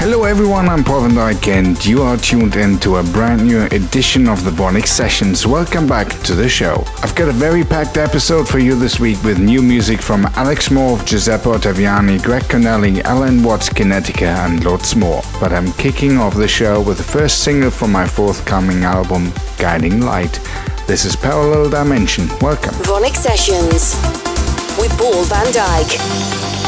Hello everyone, I'm Paul van Dyk and you are tuned in to a brand new edition of the VONYC Sessions. Welcome back to the show. I've got a very packed episode for you this week with new music from Alex Moore, Giuseppe Ottaviani, Greg Connelly, Alan Watts, Kinetica and lots more. But I'm kicking off the show with the first single from my forthcoming album, Guiding Light. This is Parallel Dimension. Welcome. VONYC Sessions with Paul van Dyk.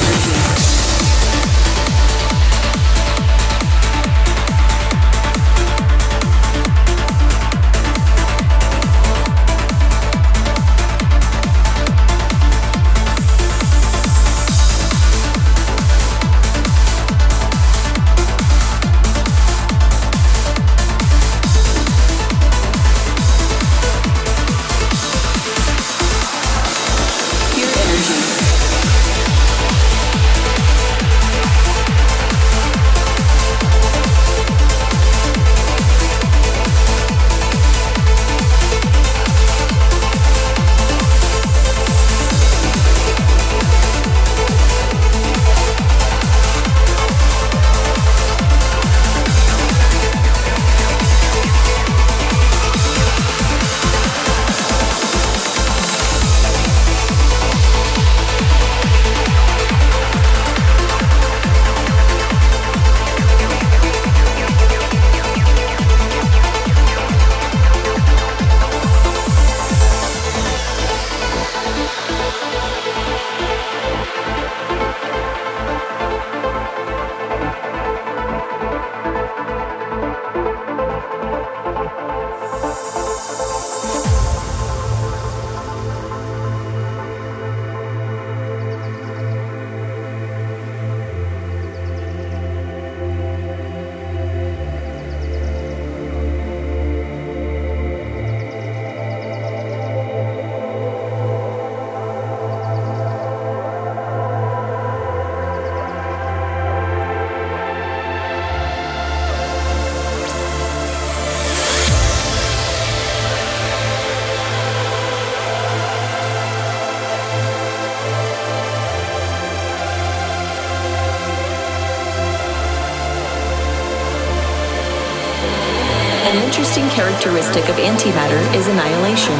Characteristic of antimatter is annihilation.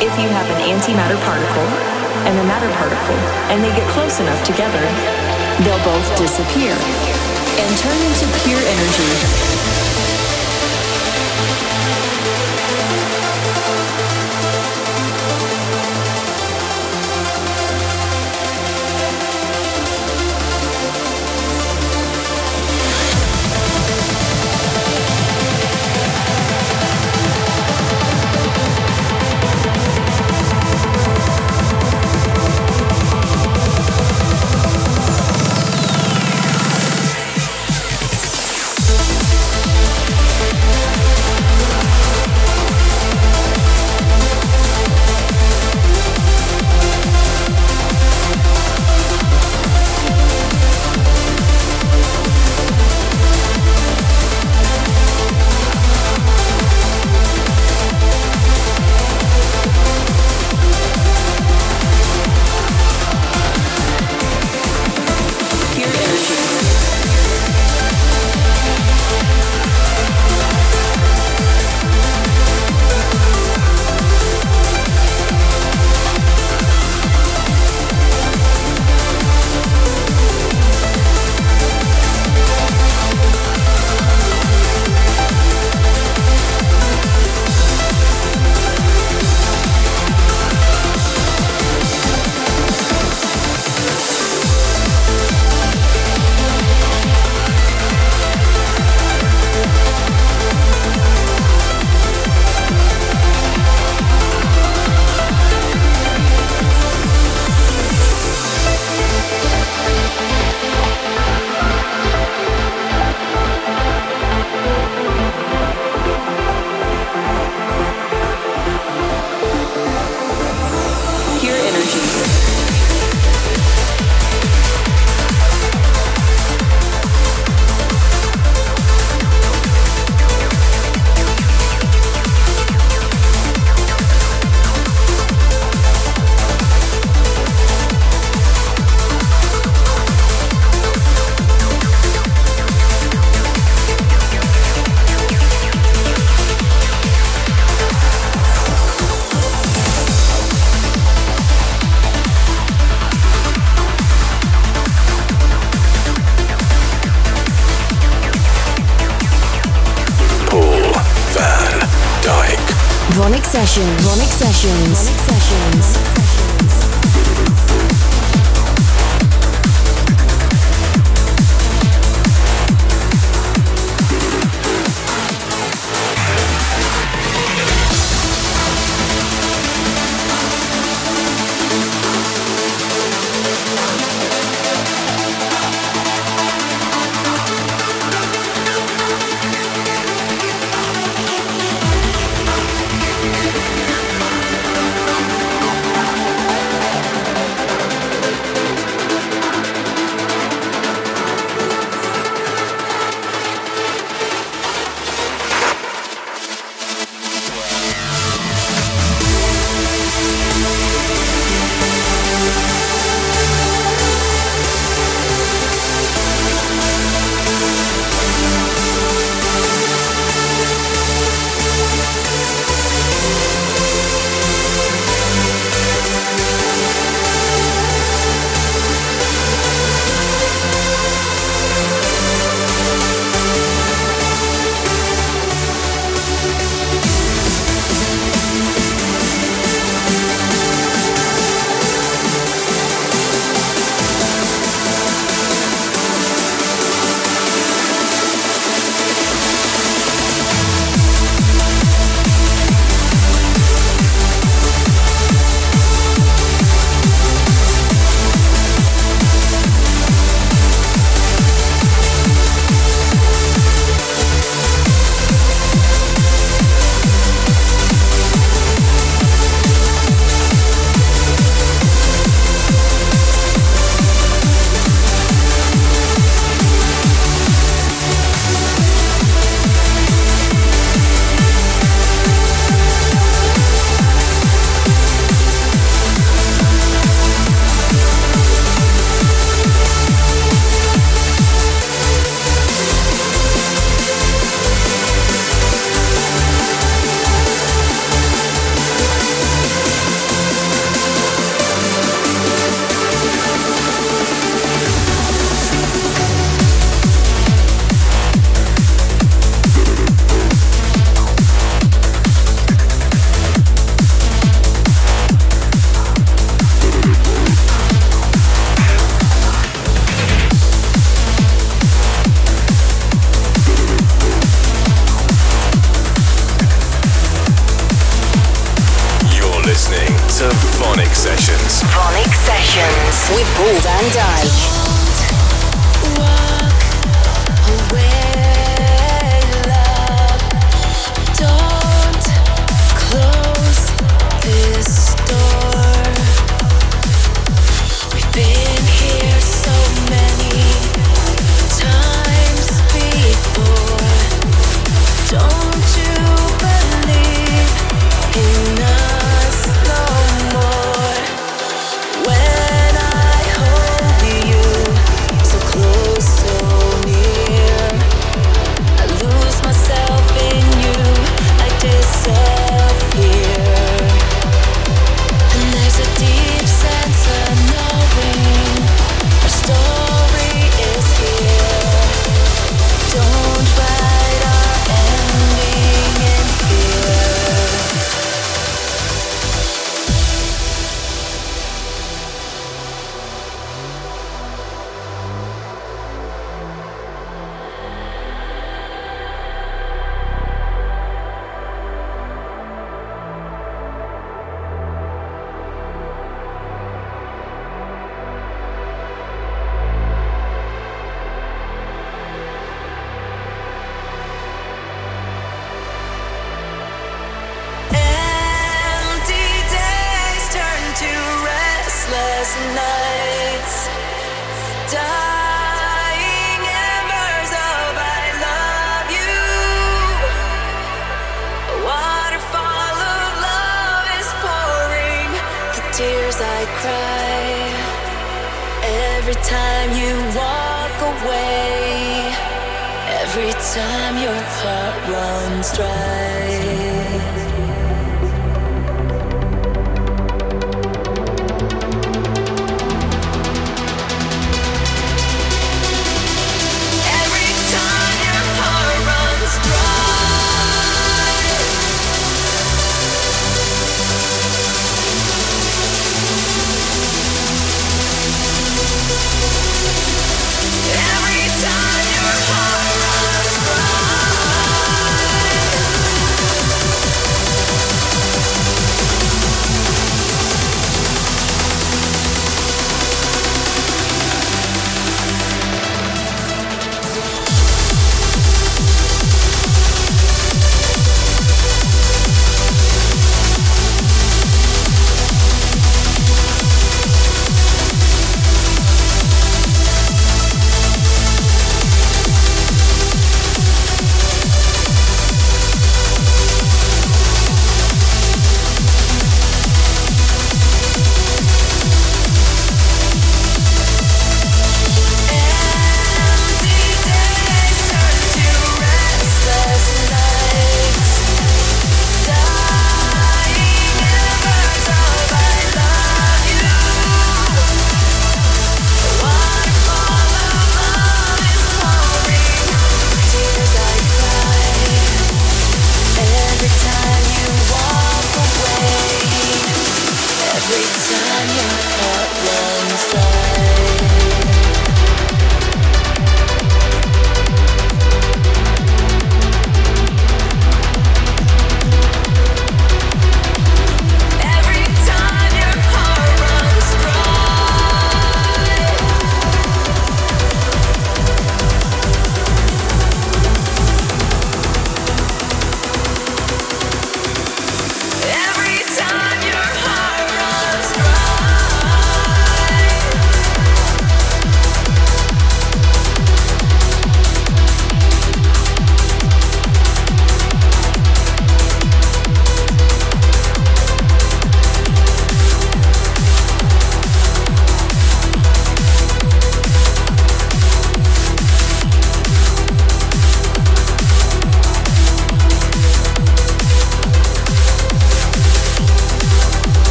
If you have an antimatter particle and a matter particle, and they get close enough together, they'll both disappear and turn into pure energy.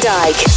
Paul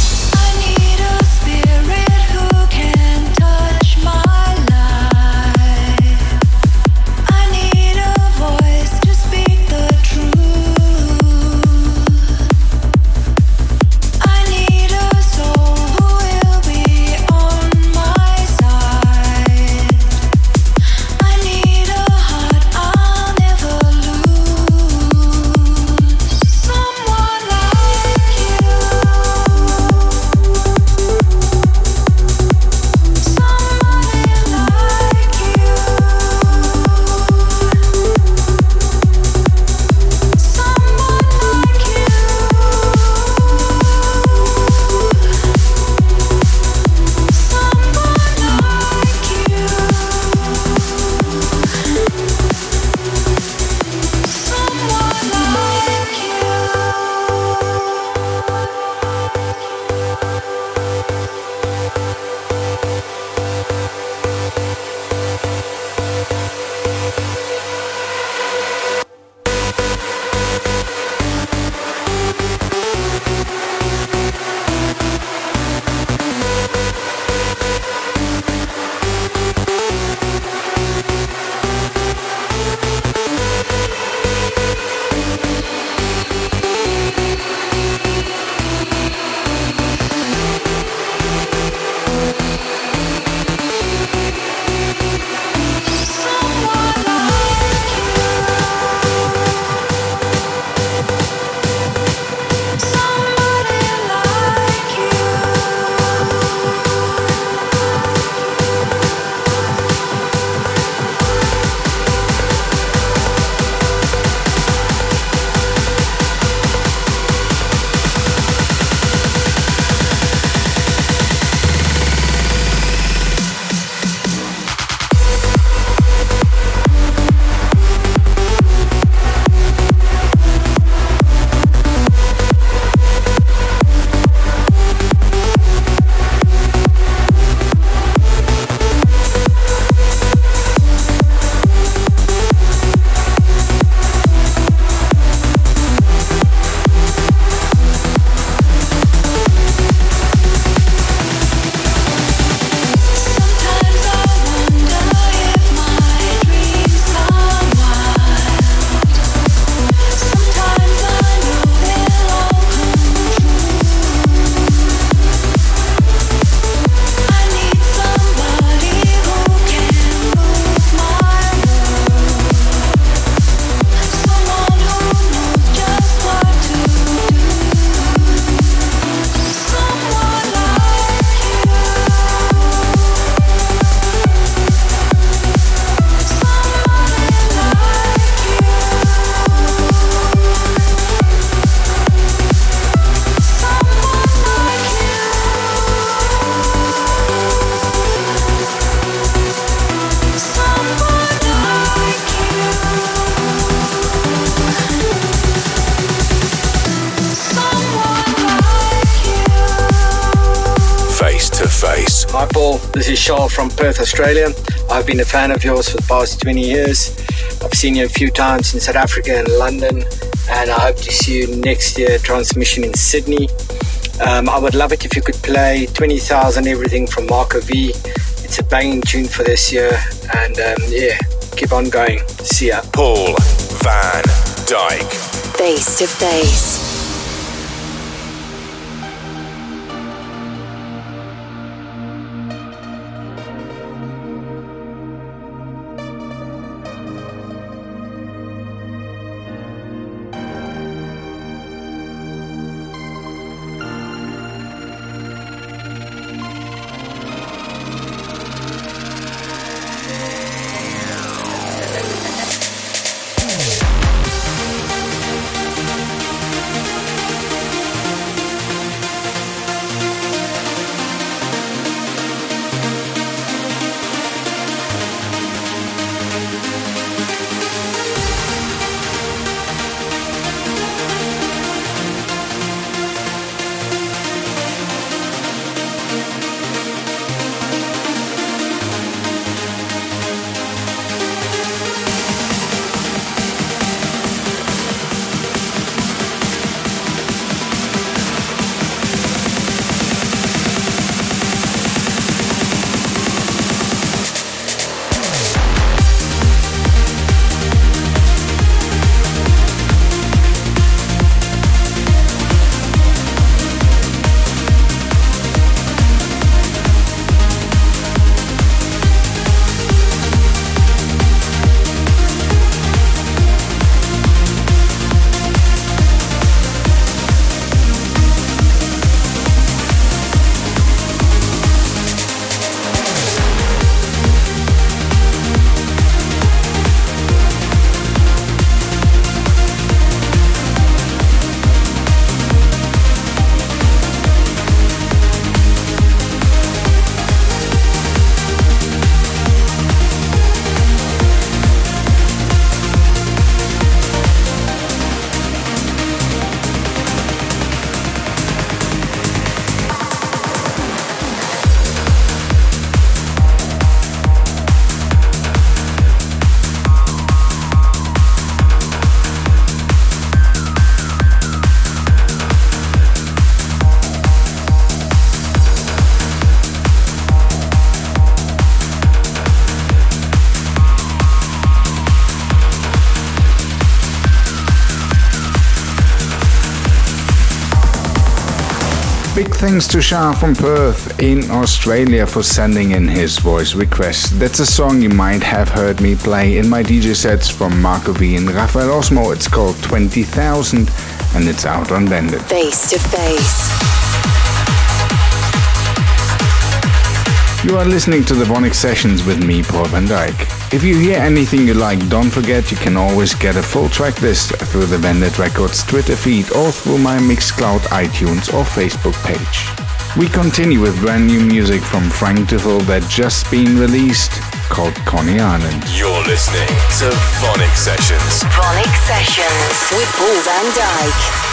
van is Shaw from Perth, Australia. I've been a fan of yours for the past 20 years. I've seen you a few times in South Africa and London, and I hope to see you next year, transmission in Sydney. Um, I would love it if you could play 20,000 Everything from Marco V. It's a banging tune for this year, and um, yeah, keep on going. See ya. Paul Van Dyk. Face to face. Thanks to Shah from Perth in Australia for sending in his voice request. That's a song you might have heard me play in my DJ sets from Marco V and Rafael Osmo. It's called 20,000 and it's out on Vandit. Face to face. You are listening to the VONYC Sessions with me, Paul van Dyk. If you hear anything you like, don't forget you can always get a full track list through the Vandit Records Twitter feed or through my Mixcloud, iTunes or Facebook page. We continue with brand new music from Frank Dueffel that just been released called Coney Island. You're listening to VONYC Sessions. VONYC Sessions with Paul van Dyk.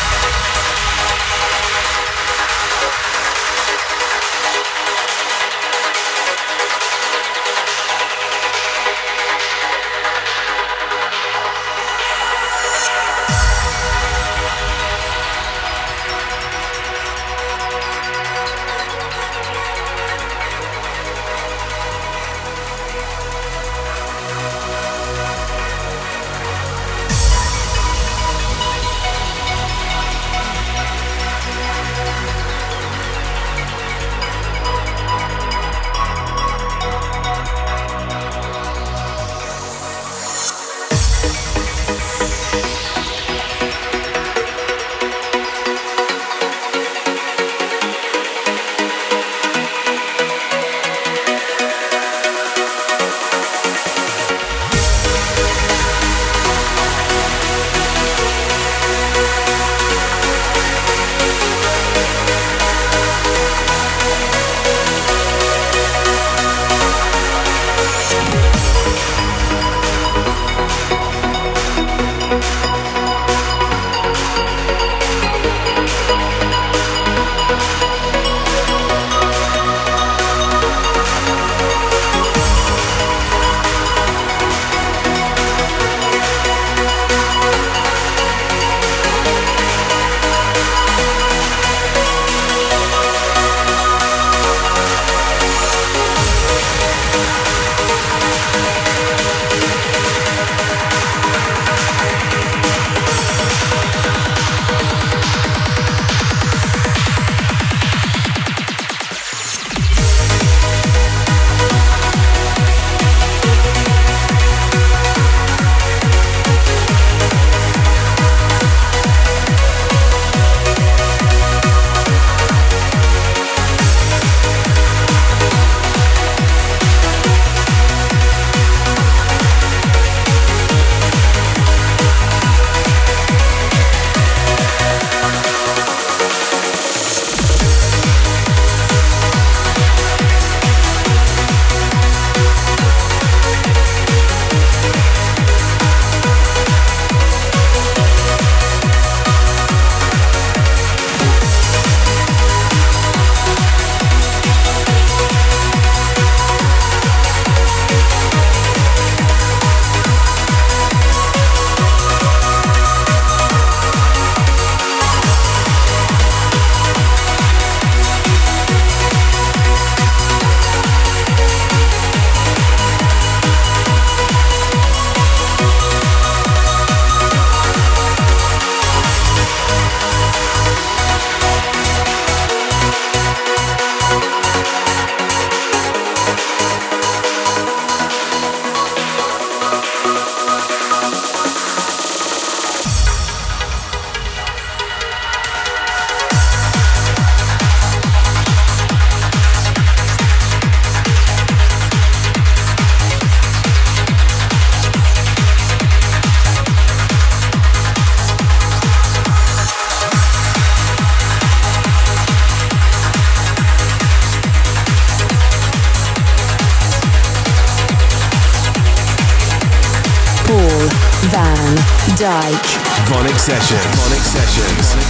Sessions. VONYC Sessions.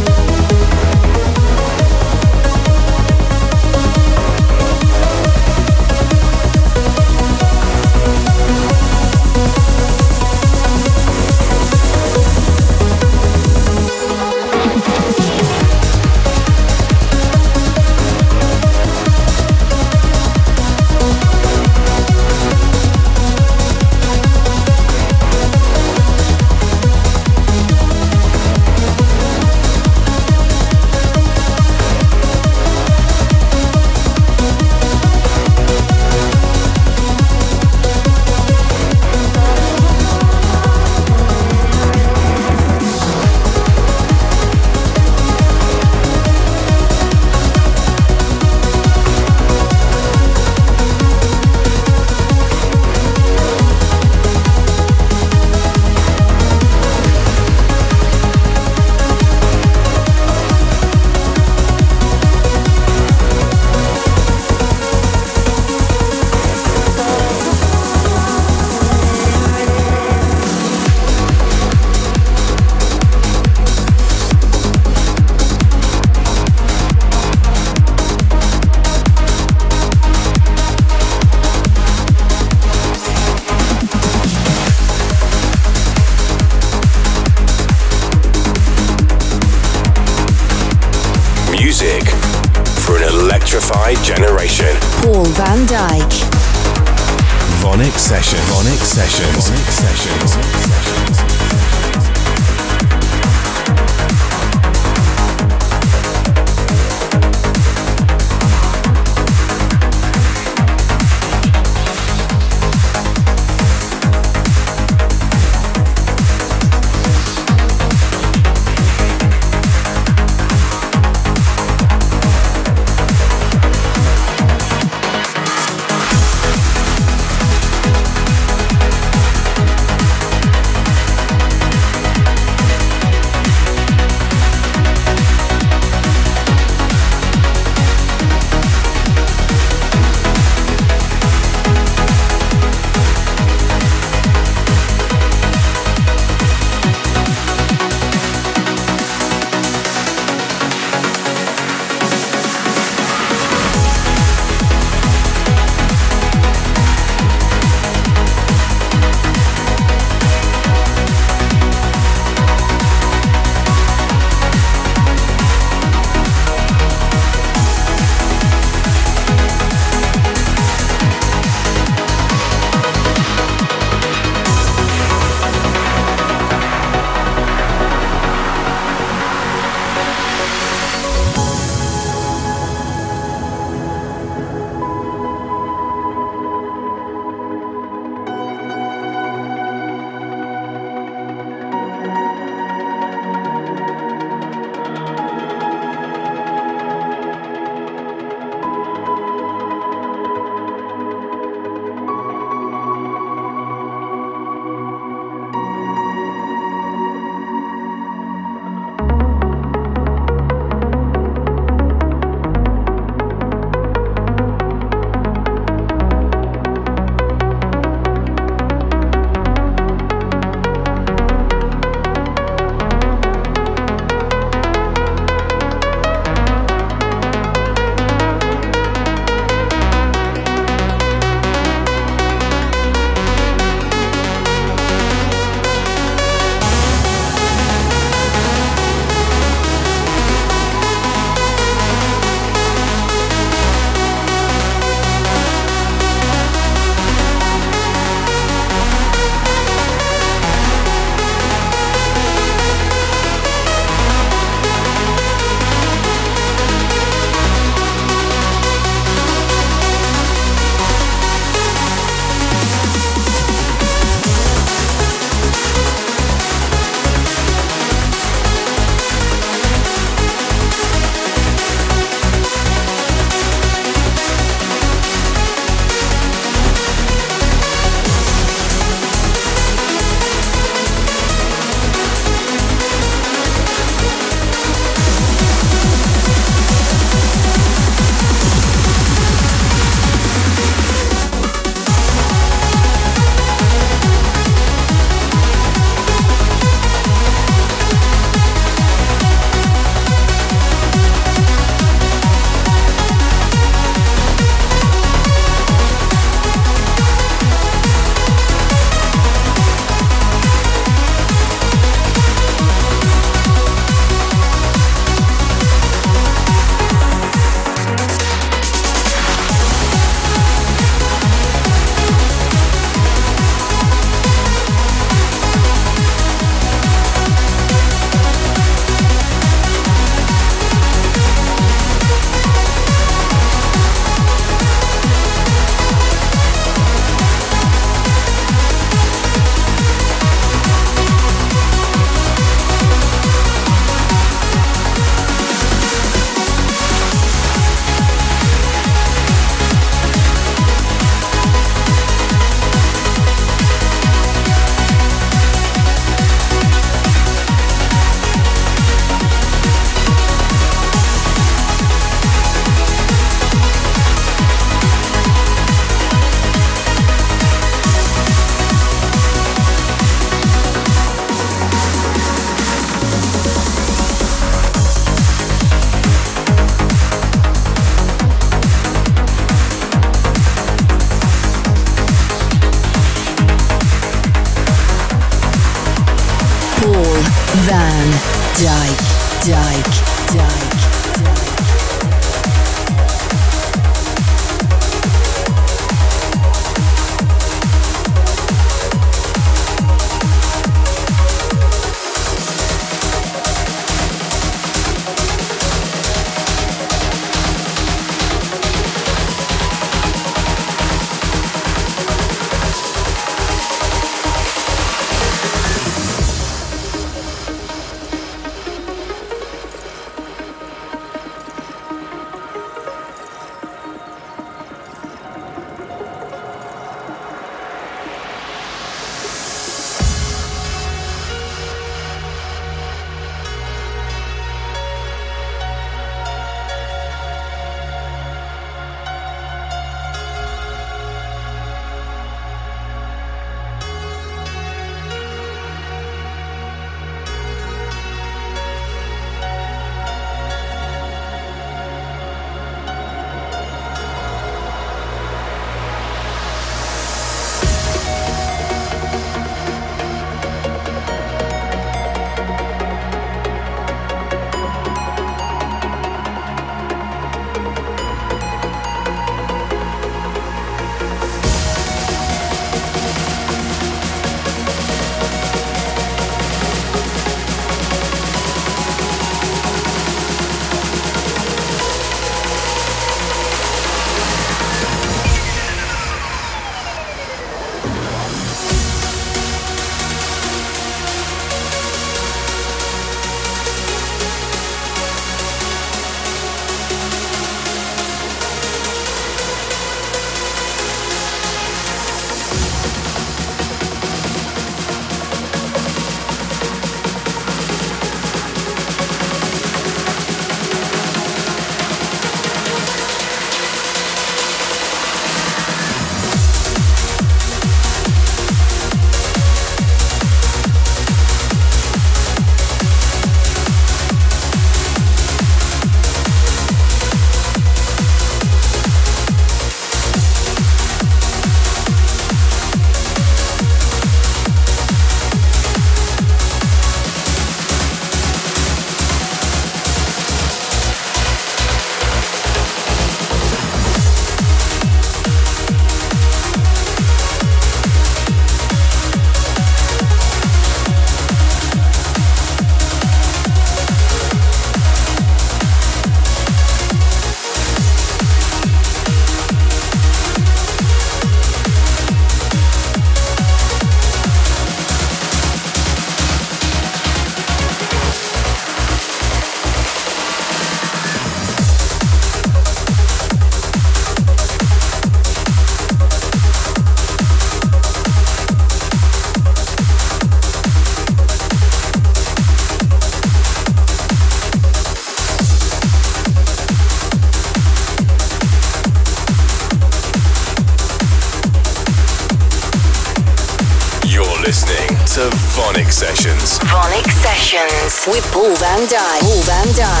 Van Dyk. Paul van Dyk.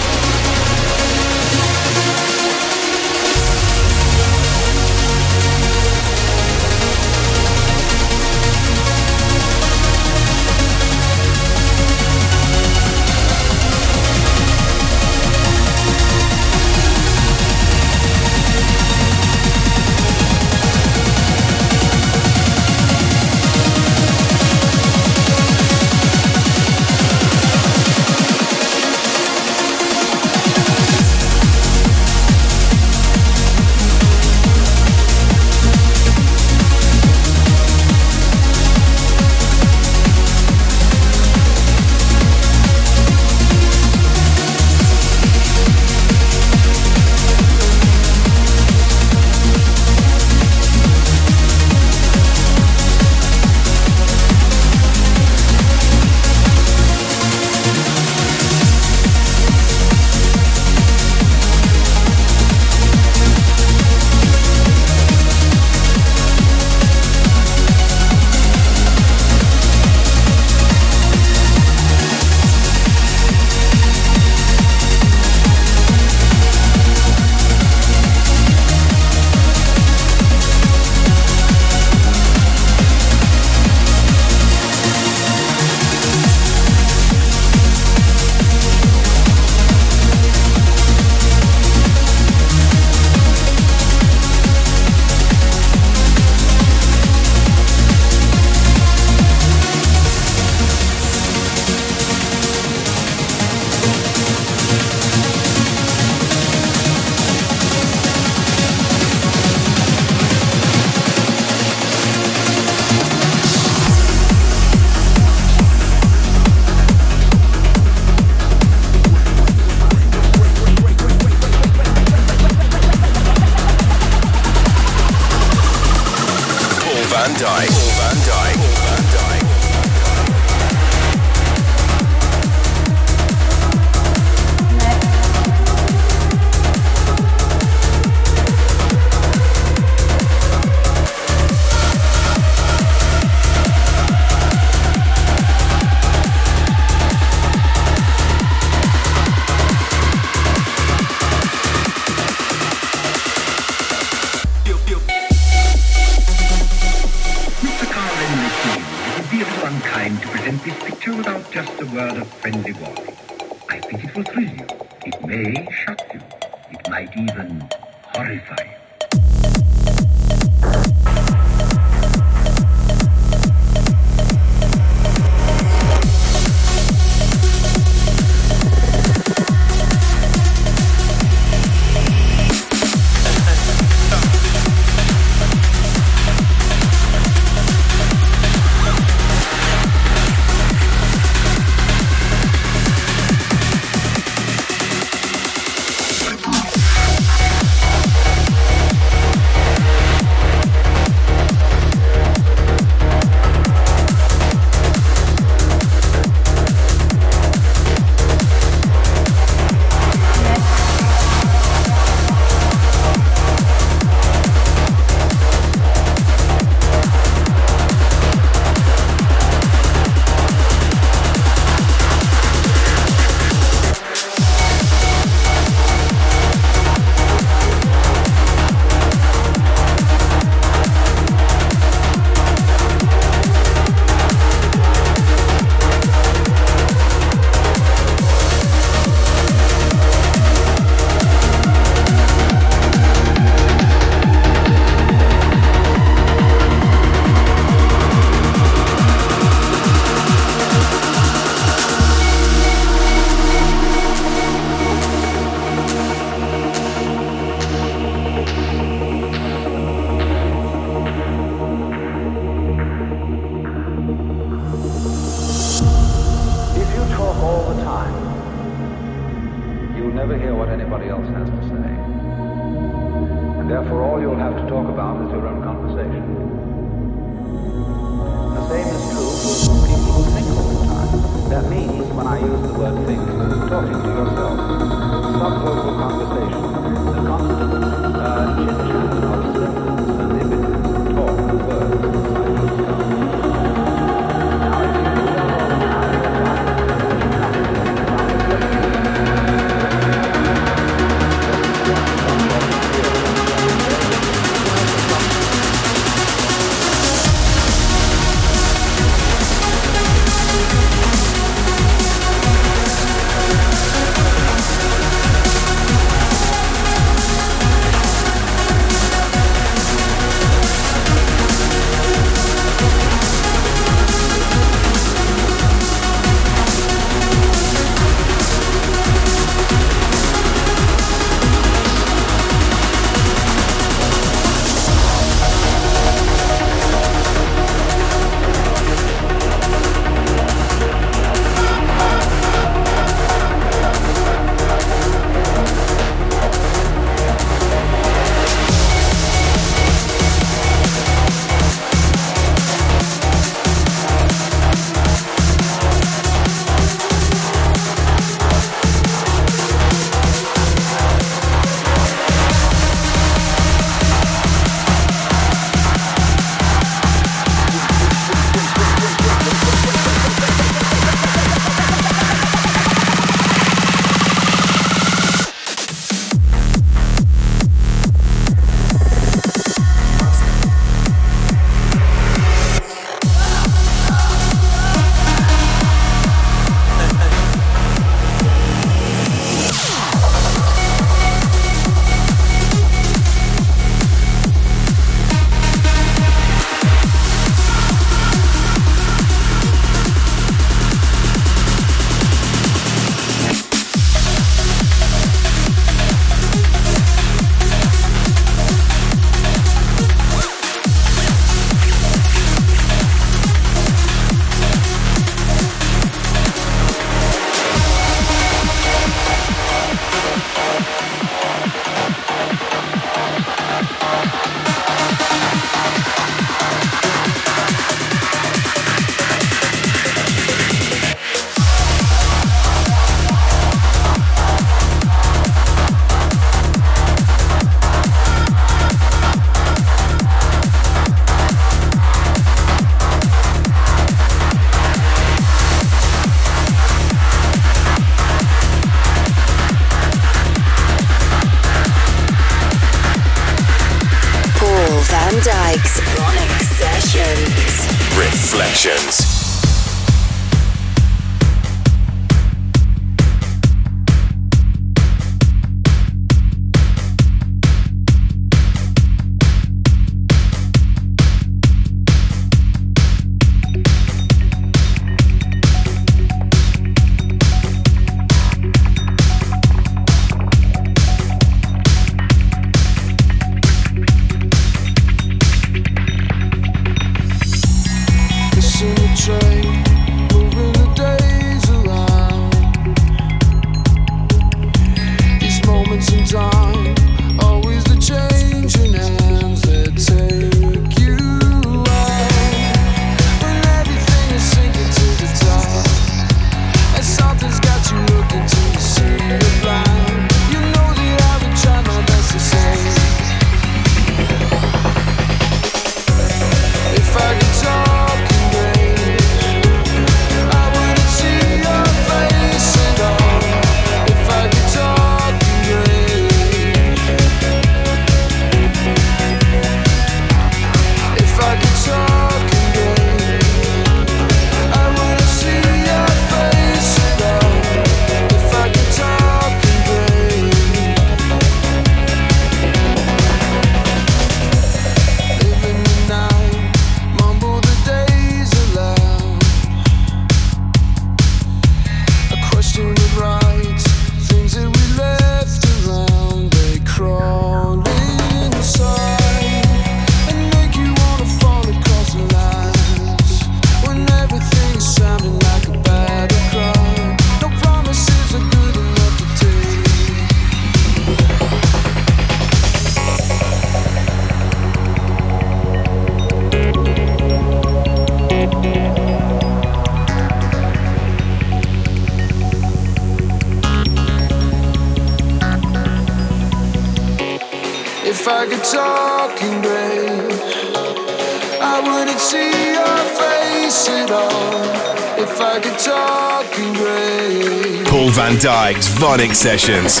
VONYC Sessions.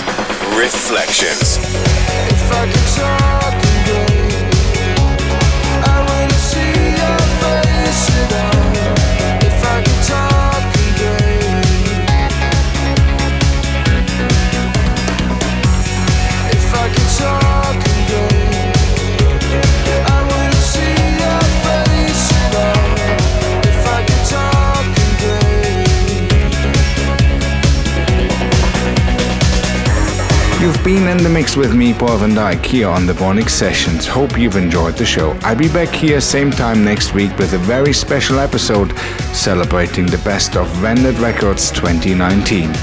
Reflections. Been in the mix with me, Paul van Dyk, here on the VONYC Sessions. Hope you've enjoyed the show. I'll be back here same time next week with a very special episode celebrating the best of Vandit Records 2019.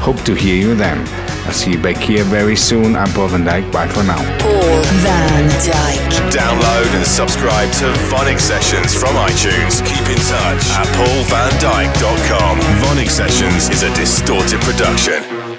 Hope to hear you then. I'll see you back here very soon. I'm Paul van Dyk. Bye for now. Paul van Dyk. Download and subscribe to VONYC Sessions from iTunes. Keep in touch at paulvandyk.com. VONYC Sessions is a distorted production.